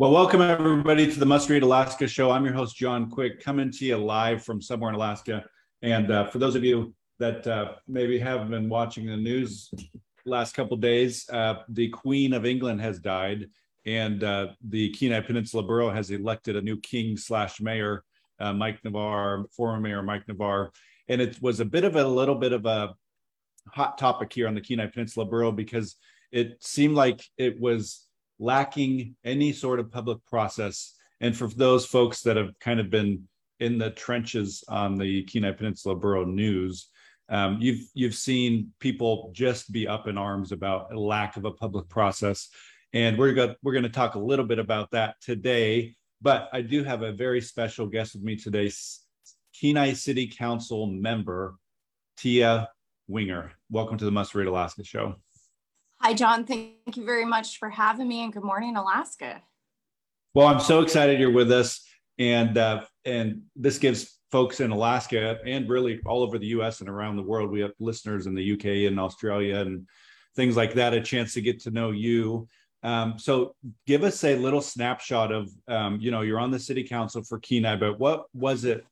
Well, welcome everybody to the Must Read Alaska show. I'm your host, John Quick, coming to you live from somewhere in Alaska. And uh, for those of you that uh, maybe haven't been watching the news last couple days, uh, the Queen of England has died, and uh, the Kenai Peninsula Borough has elected a new king slash mayor, uh, Mike Navarre, former mayor Mike Navarre. And it was a bit of a little bit of a hot topic here on the Kenai Peninsula Borough because it seemed like it was lacking any sort of public process. And for those folks that have kind of been in the trenches on the Kenai Peninsula Borough News, um, you've you've seen people just be up in arms about a lack of a public process, and we're going we're going to talk a little bit about that today. But I do have a very special guest with me today, Kenai City Council member Teea Winger. Welcome to the Must Read Alaska show. Hi, John. Thank you very much for having me, and good morning, Alaska. Well, I'm so excited you're with us, and uh, and this gives folks in Alaska and really all over the U.S. and around the world. We have listeners in the U.K. and Australia and things like that a chance to get to know you. Um, so, give us a little snapshot of um, you know you're on the city council for Kenai, but what was it?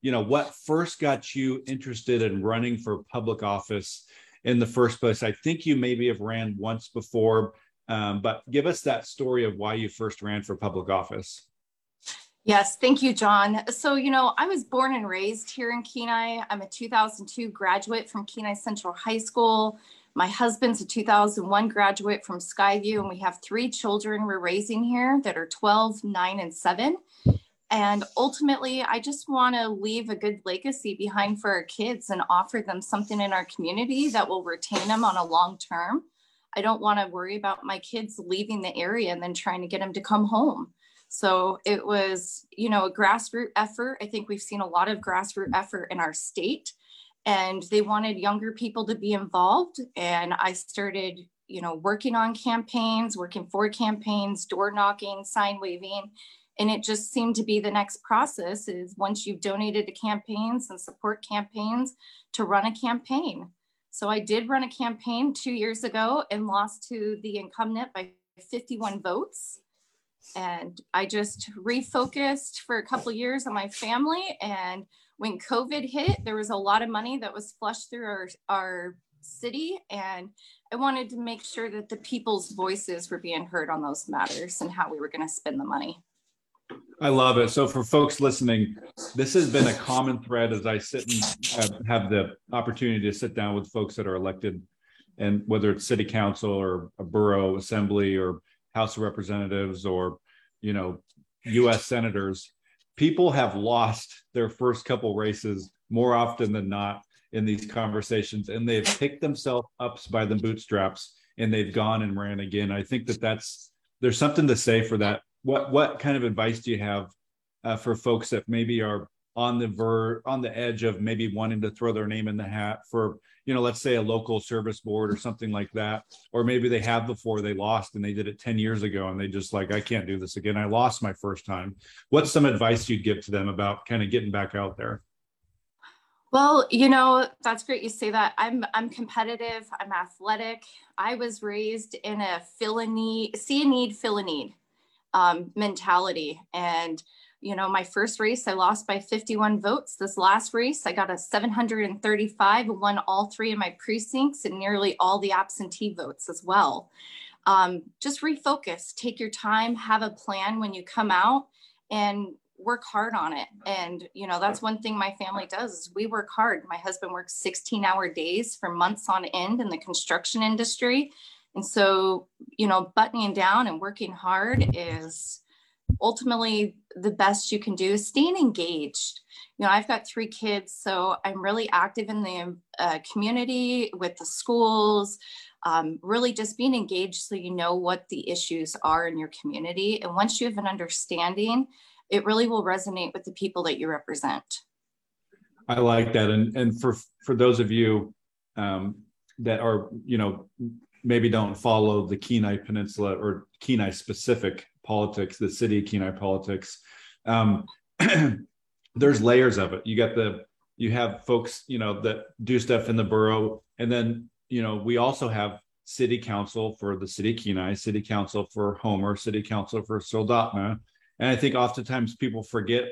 You know, what first got you interested in running for public office? In the first place. I think you maybe have ran once before, um, but give us that story of why you first ran for public office. Yes, thank you, John. So, you know, I was born and raised here in Kenai. I'm a 2002 graduate from Kenai Central High School. My husband's a 2001 graduate from Skyview, and we have three children we're raising here that are 12, 9, and 7. And ultimately, I just want to leave a good legacy behind for our kids and offer them something in our community that will retain them on a long term. I don't want to worry about my kids leaving the area and then trying to get them to come home. So it was, you know, a grassroots effort. I think we've seen a lot of grassroots effort in our state, and they wanted younger people to be involved. And I started, you know, working on campaigns, working for campaigns, door knocking, sign waving, and it just seemed to be the next process is once you've donated to campaigns and support campaigns to run a campaign. So i did run a campaign two years ago and lost to the incumbent by 51 votes. And i just refocused for a couple years on my family. And when covid hit there was a lot of money that was flushed through our, our city. And i wanted to make sure that the people's voices were being heard on those matters and how we were going to spend the money I love it. So, for folks listening, this has been a common thread as I sit and have the opportunity to sit down with folks that are elected, and whether it's city council or a borough assembly or House of Representatives or, you know, U.S. senators, people have lost their first couple races more often than not in these conversations, and they've picked themselves up by the bootstraps and they've gone and ran again. I think that that's there's something to say for that what what kind of advice do you have uh, for folks that maybe are on the ver on the edge of maybe wanting to throw their name in the hat for you know let's say a local service board or something like that or maybe they have before they lost and they did it 10 years ago and they just like i can't do this again. I lost my first time. What's some advice you'd give to them about kind of getting back out there? Well, you know, that's great you say that. I'm I'm competitive, I'm athletic. I was raised in a fill a need, see a need, fill a need um, mentality. And, you know, my first race, I lost by 51 votes. This last race, I got a 735 won all three of my precincts and nearly all the absentee votes as well. Um, just refocus, take your time, have a plan when you come out and work hard on it. And, you know, that's one thing my family does is we work hard. My husband works 16 hour days for months on end in the construction industry. And so, you know, buttoning down and working hard is ultimately the best you can do. Staying engaged. You know, I've got three kids, so I'm really active in the uh, community with the schools. um, really just being engaged so you know what the issues are in your community. And once you have an understanding, it really will resonate with the people that you represent. I like that. And, and for, for those of you um, that are, you know, maybe don't follow the Kenai Peninsula or Kenai specific politics, the city of Kenai politics, um, there's layers of it. You got the, you have folks, you know, that do stuff in the borough. And then you know, we also have city council for the city Kenai, city council for Homer, city council for Soldotna. And I think oftentimes people forget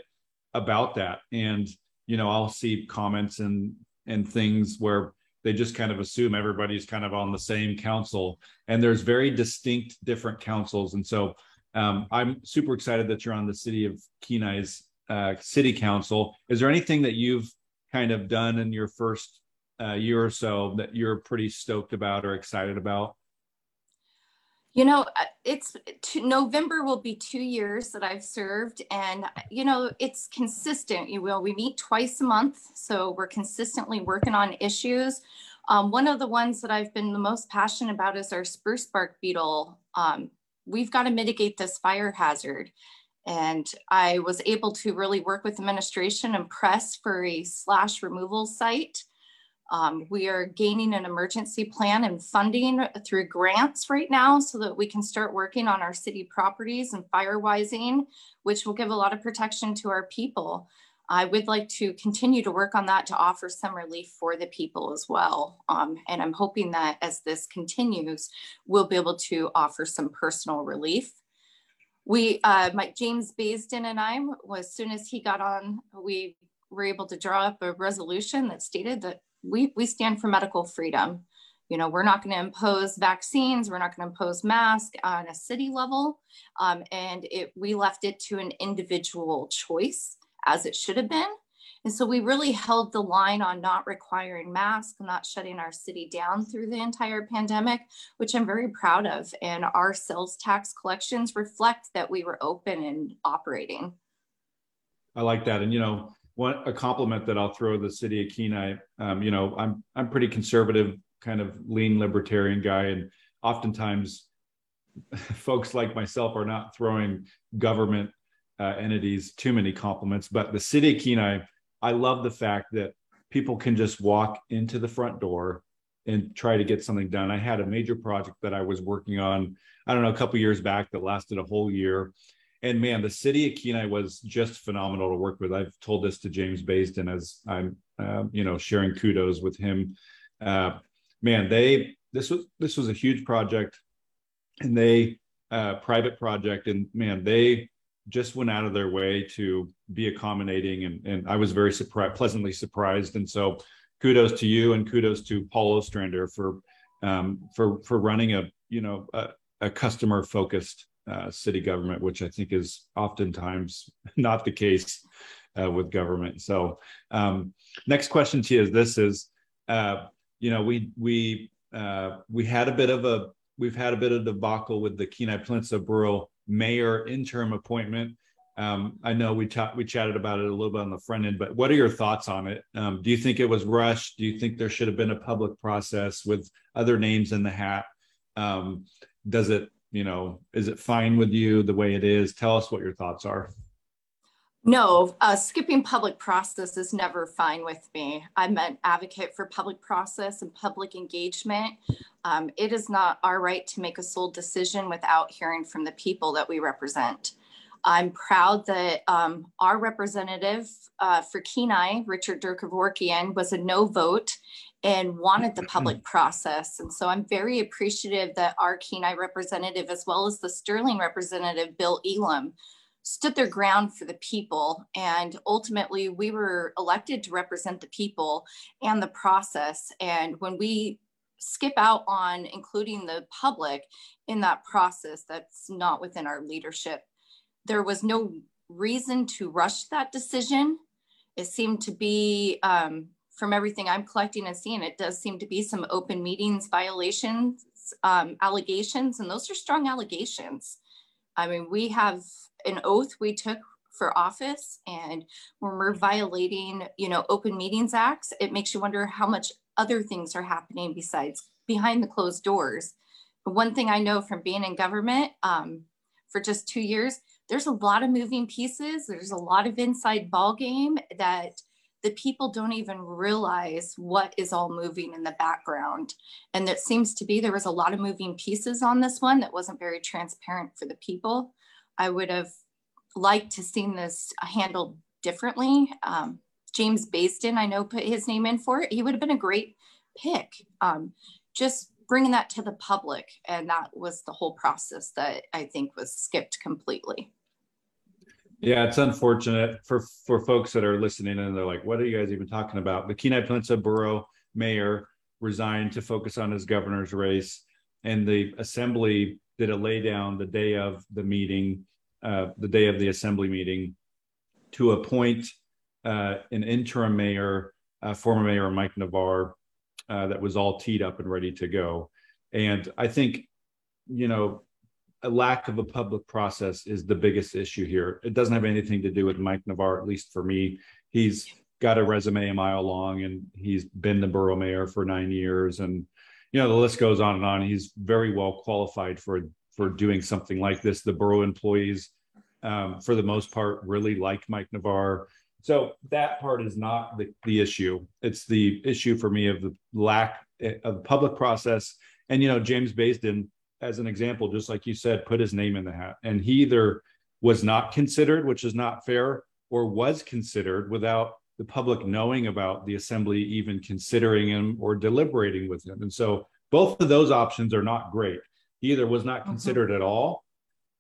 about that. And, you know, I'll see comments and and things where they just kind of assume everybody's kind of on the same council. And there's very distinct different councils. And so um, I'm super excited that you're on the city of Kenai's uh, city council. Is there anything that you've kind of done in your first uh, year or so that you're pretty stoked about or excited about? You know, uh, it's November will be two years that I've served, and you know, it's consistent. You will we meet twice a month, so we're consistently working on issues. Um, one of the ones that I've been the most passionate about is our spruce bark beetle. Um, we've got to mitigate this fire hazard. And I was able to really work with administration and press for a slash removal site. Um, we are gaining an emergency plan and funding through grants right now so that we can start working on our city properties and firewising, which will give a lot of protection to our people. I would like to continue to work on that to offer some relief for the people as well. Um, and I'm hoping that as this continues, we'll be able to offer some personal relief. We, uh, Mike James Baisden and I, as soon as he got on, we were able to draw up a resolution that stated that we, we stand for medical freedom. You know, we're not going to impose vaccines. We're not going to impose masks on a city level. Um, and it, we left it to an individual choice as it should have been. And so we really held the line on not requiring masks, not shutting our city down through the entire pandemic, which I'm very proud of. And our sales tax collections reflect that we were open and operating. I like that. And, you know, one a compliment that I'll throw the city of Kenai. Um, you know, I'm I'm pretty conservative, kind of lean libertarian guy, and oftentimes folks like myself are not throwing government uh, entities too many compliments. But the city of Kenai, I love the fact that people can just walk into the front door and try to get something done. I had a major project that I was working on, I don't know, a couple years back that lasted a whole year and man, the city of Kenai was just phenomenal to work with. I've told this to James Baisden as I'm, uh, you know, sharing kudos with him. Uh, man, they this was this was a huge project, and they uh, private project, and man, they just went out of their way to be accommodating, and and I was very surprised, pleasantly surprised, and so kudos to you, and kudos to Paul Ostrander for um, for for running a you know a, a customer focused uh, city government, which I think is oftentimes not the case uh, with government. So, um, next question to you is this: is uh, you know we we uh, we had a bit of a we've had a bit of a debacle with the Kenai Peninsula Borough Mayor interim appointment. Um, I know we talked we chatted about it a little bit on the front end, but what are your thoughts on it? Um, do you think it was rushed? Do you think there should have been a public process with other names in the hat? Um, does it you know, is it fine with you the way it is? Tell us what your thoughts are. No, uh, skipping public process is never fine with me. I'm an advocate for public process and public engagement. Um, it is not our right to make a sole decision without hearing from the people that we represent. I'm proud that um, our representative uh, for Kenai, Richard Derkevorkian, was a no vote and wanted the public process. And so I'm very appreciative that our Kenai representative, as well as the Sterling representative, Bill Elam, stood their ground for the people. And ultimately, we were elected to represent the people and the process. And when we skip out on including the public in that process, that's not within our leadership. There was no reason to rush that decision. It seemed to be um, from everything I'm collecting and seeing, it does seem to be some open meetings violations, um, allegations, and those are strong allegations. I mean, we have an oath we took for office, and when we're violating, you know, open meetings acts, it makes you wonder how much other things are happening besides behind the closed doors. But one thing I know from being in government um, for just two years, there's a lot of moving pieces. There's a lot of inside ball game that the people don't even realize what is all moving in the background. And it seems to be there was a lot of moving pieces on this one that wasn't very transparent for the people. I would have liked to seen this handled differently. Um, James Baisden, I know, put his name in for it. He would have been a great pick. Um, just bringing that to the public. And that was the whole process that I think was skipped completely. Yeah, it's unfortunate for for folks that are listening and they're like, "What are you guys even talking about?" The Kenai Peninsula Borough Mayor resigned to focus on his governor's race, and the assembly did a laydown the day of the meeting, uh, the day of the assembly meeting, to appoint uh, an interim mayor, uh, former mayor Mike Navarre, uh, that was all teed up and ready to go. And I think, you know, a lack of a public process is the biggest issue here. It doesn't have anything to do with Mike Navarre, at least for me. He's got a resume a mile long and he's been the borough mayor for nine years. And, you know, the list goes on and on. He's very well qualified for, for doing something like this. The borough employees, um, for the most part, really like Mike Navarre. So that part is not the, the issue. It's the issue for me of the lack of public process. And, you know, James Baisden, as an example, just like you said, put his name in the hat. And he either was not considered, which is not fair, or was considered without the public knowing about the assembly even considering him or deliberating with him. And so both of those options are not great. He either was not mm-hmm. considered mm-hmm. at all,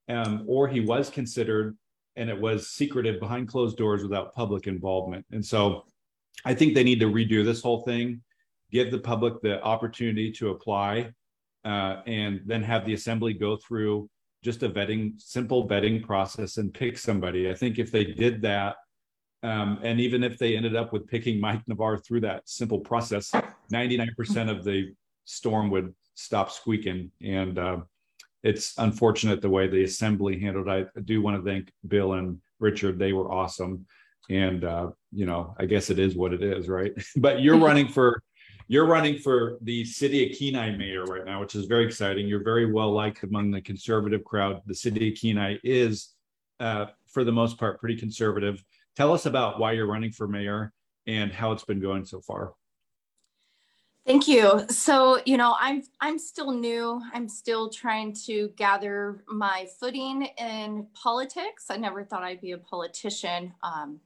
um, or he was considered and it was secretive behind closed doors without public involvement. And so I think they need to redo this whole thing, give the public the opportunity to apply uh, and then have the assembly go through just a vetting, simple vetting process and pick somebody. I think if they did that, um, and even if they ended up with picking Mike Navarre through that simple process, 99% of the storm would stop squeaking. And uh, it's unfortunate the way the assembly handled. I do want to thank Bill and Richard. They were awesome. And, uh, you know, I guess it is what it is, right? but you're running for you're running for the city of Kenai mayor right now, which is very exciting. You're very well liked among the conservative crowd. The city of Kenai is, uh, for the most part, pretty conservative. Tell us about why you're running for mayor and how it's been going so far. Thank you. So, you know, I'm I'm still new. I'm still trying to gather my footing in politics. I never thought I'd be a politician. Um,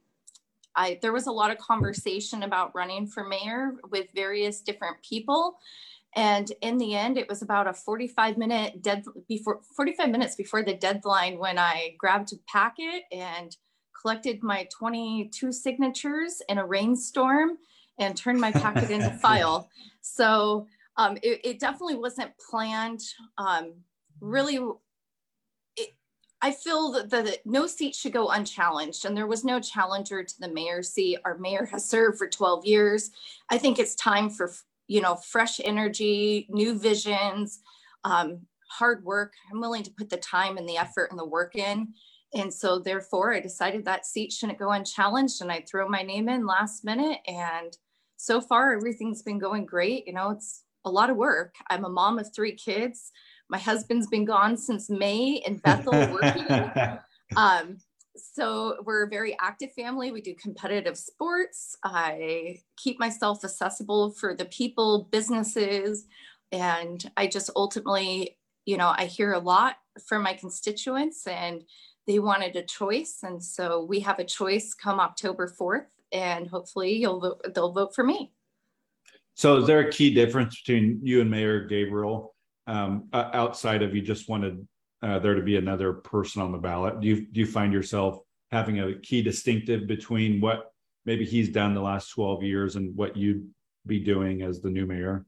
I, there was a lot of conversation about running for mayor with various different people. And in the end, it was about a 45 minute dead before 45 minutes before the deadline when I grabbed a packet and collected my 22 signatures in a rainstorm and turned my packet into file. So um, it, it, definitely wasn't planned. Um, really I feel that the, no seat should go unchallenged, and there was no challenger to the mayor seat. Our mayor has served for 12 years. I think it's time for you know fresh energy, new visions, um, hard work. I'm willing to put the time and the effort and the work in, and so therefore I decided that seat shouldn't go unchallenged, and I throw my name in last minute. And so far, everything's been going great. You know, it's a lot of work. I'm a mom of three kids. My husband's been gone since May in Bethel working. um, so we're a very active family. We do competitive sports. I keep myself accessible for the people, businesses, and I just ultimately, you know, I hear a lot from my constituents and they wanted a choice. And so we have a choice come October 4th, and hopefully you'll vote, they'll vote for me. So is there a key difference between you and Mayor Gabriel? Um, outside of you just wanted uh, there to be another person on the ballot? Do you do you find yourself having a key distinctive between what maybe he's done the last 12 years and what you'd be doing as the new mayor?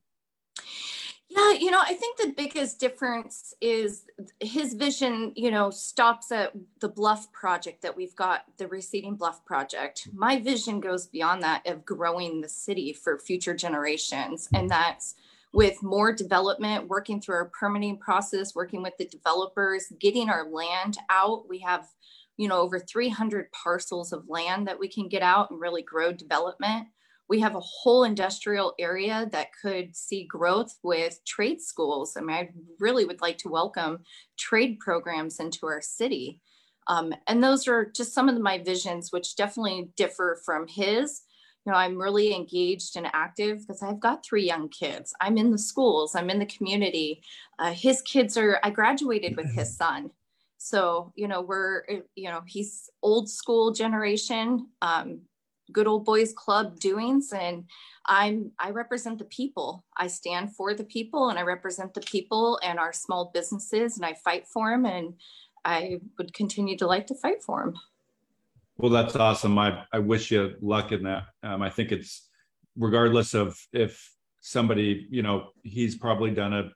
Yeah, you know, I think the biggest difference is his vision, you know, stops at the Bluff project that we've got, the receding Bluff project. My vision goes beyond that of growing the city for future generations. And that's with more development, working through our permitting process, working with the developers, getting our land out. We have, you know, over 300 parcels of land that we can get out and really grow development. We have a whole industrial area that could see growth with trade schools. I mean, I really would like to welcome trade programs into our city. Um, and those are just some of my visions, which definitely differ from his. Know, I'm really engaged and active because I've got three young kids. I'm in the schools, I'm in the community. Uh, his kids are, I graduated with his son. So, you know, we're, eh, you know, he's old school generation, um, good old boys club doings. And I'm, I represent the people. I stand for the people and I represent the people and our small businesses and I fight for them. And I would continue to like to fight for him. Well, that's awesome. I, I wish you luck in that. Um, I think it's regardless of if somebody, you know, he's probably done a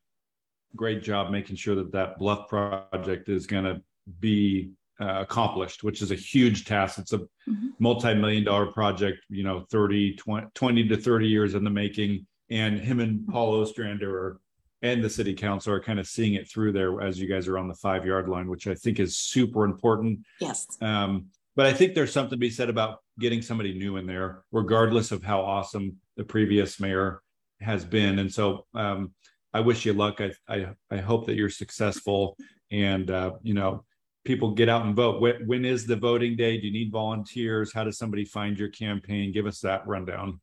great job making sure that that bluff project is going to be uh, accomplished, which is a huge task. It's a mm-hmm. multi-million dollar project, you know, 30, 20, 20, to 30 years in the making. And him and Paul Ostrander are and the city council are kind of seeing it through there as you guys are on the five yard line, which I think is super important. Yes. Um, but I think there's something to be said about getting somebody new in there, regardless of how awesome the previous mayor has been. And so um, I wish you luck. I, I, I hope that you're successful and, uh, you know, people get out and vote. When, when is the voting day? Do you need volunteers? How does somebody find your campaign? Give us that rundown.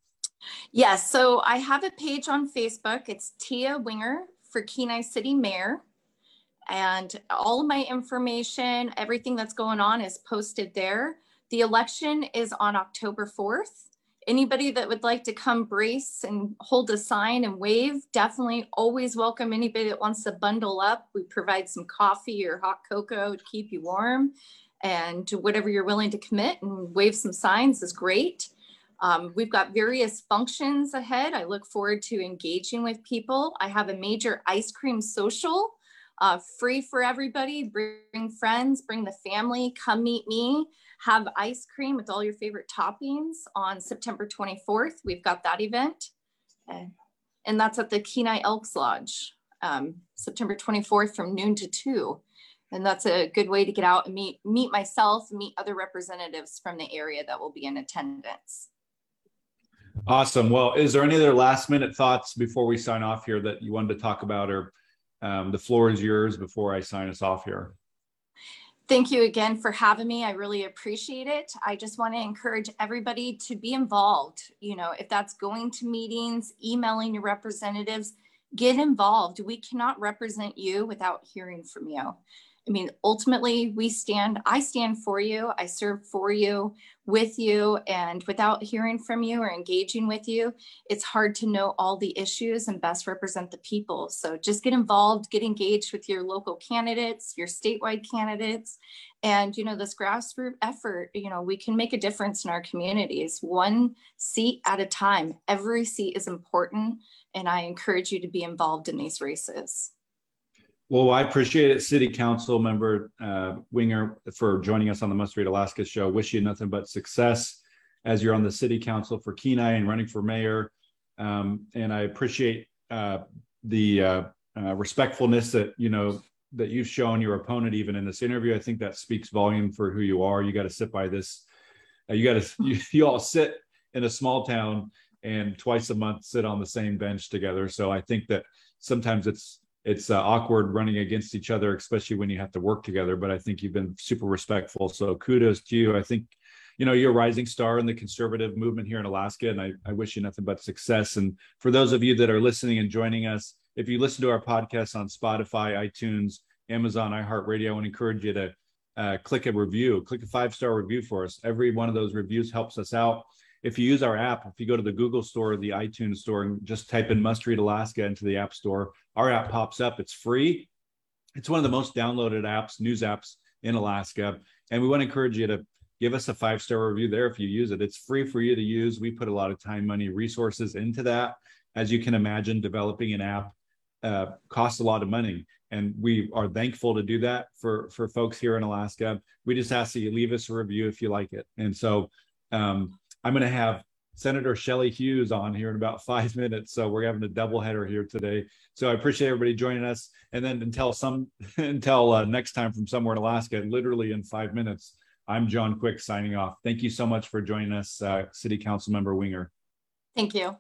Yes, so I have a page on Facebook. It's Teea Winger for Kenai City Mayor. And all my information, everything that's going on is posted there. The election is on October 4th. Anybody that would like to come brace and hold a sign and wave, definitely always welcome anybody that wants to bundle up. We provide some coffee or hot cocoa to keep you warm and whatever you're willing to commit and wave some signs is great. Um, we've got various functions ahead. I look forward to engaging with people. I have a major ice cream social, uh, free for everybody. Bring friends, bring the family, come meet me. Have ice cream with all your favorite toppings on September 24th. We've got that event. And that's at the Kenai Elks Lodge, um, September 24th from noon to 2 and that's a good way to get out and meet meet myself meet other representatives from the area that will be in attendance Awesome. Well, is there any other last minute thoughts before we sign off here that you wanted to talk about, or um, the floor is yours before I sign us off here? Thank you again for having me. I really appreciate it. I just want to encourage everybody to be involved. You know, if that's going to meetings, emailing your representatives, get involved. We cannot represent you without hearing from you. I mean, ultimately, we stand, I stand for you, I serve for you, with you, and without hearing from you or engaging with you, it's hard to know all the issues and best represent the people. So just get involved, get engaged with your local candidates, your statewide candidates, and you know, this grassroots effort, you know, we can make a difference in our communities, one seat at a time. Every seat is important, and I encourage you to be involved in these races. Well, I appreciate it, City Council Member uh, Winger, for joining us on the Must Read Alaska show. Wish you nothing but success as you're on the City Council for Kenai and running for mayor. Um, and I appreciate uh, the uh, uh respectfulness that you know that you've shown your opponent even in this interview. I think that speaks volume for who you are. You got to sit by this. Uh, you got to you, you all sit in a small town and twice a month sit on the same bench together. So I think that sometimes it's it's uh, awkward running against each other, especially when you have to work together. But I think you've been super respectful. So kudos to you. I think, you know, you're a rising star in the conservative movement here in Alaska, and I, I wish you nothing but success. And for those of you that are listening and joining us, if you listen to our podcast on Spotify, iTunes, Amazon, iHeartRadio, I would encourage you to uh, click a review, click a five star review for us. Every one of those reviews helps us out if you use our app, if you go to the Google store or the iTunes store and just type in Must Read Alaska into the App Store, our app pops up. It's free. It's one of the most downloaded apps, news apps in Alaska. And we want to encourage you to give us a five star review there if you use it. It's free for you to use. We put a lot of time, money, resources into that. As you can imagine, developing an app uh, costs a lot of money. And we are thankful to do that for, for folks here in Alaska. We just ask that you leave us a review if you like it. And so um, I'm going to have Senator Shelley Hughes on here in about five minutes. So we're having a double header here today. So I appreciate everybody joining us. And then until some until uh, next time from somewhere in Alaska, literally in five minutes, I'm John Quick signing off. Thank you so much for joining us, uh, City Council Member Winger. Thank you.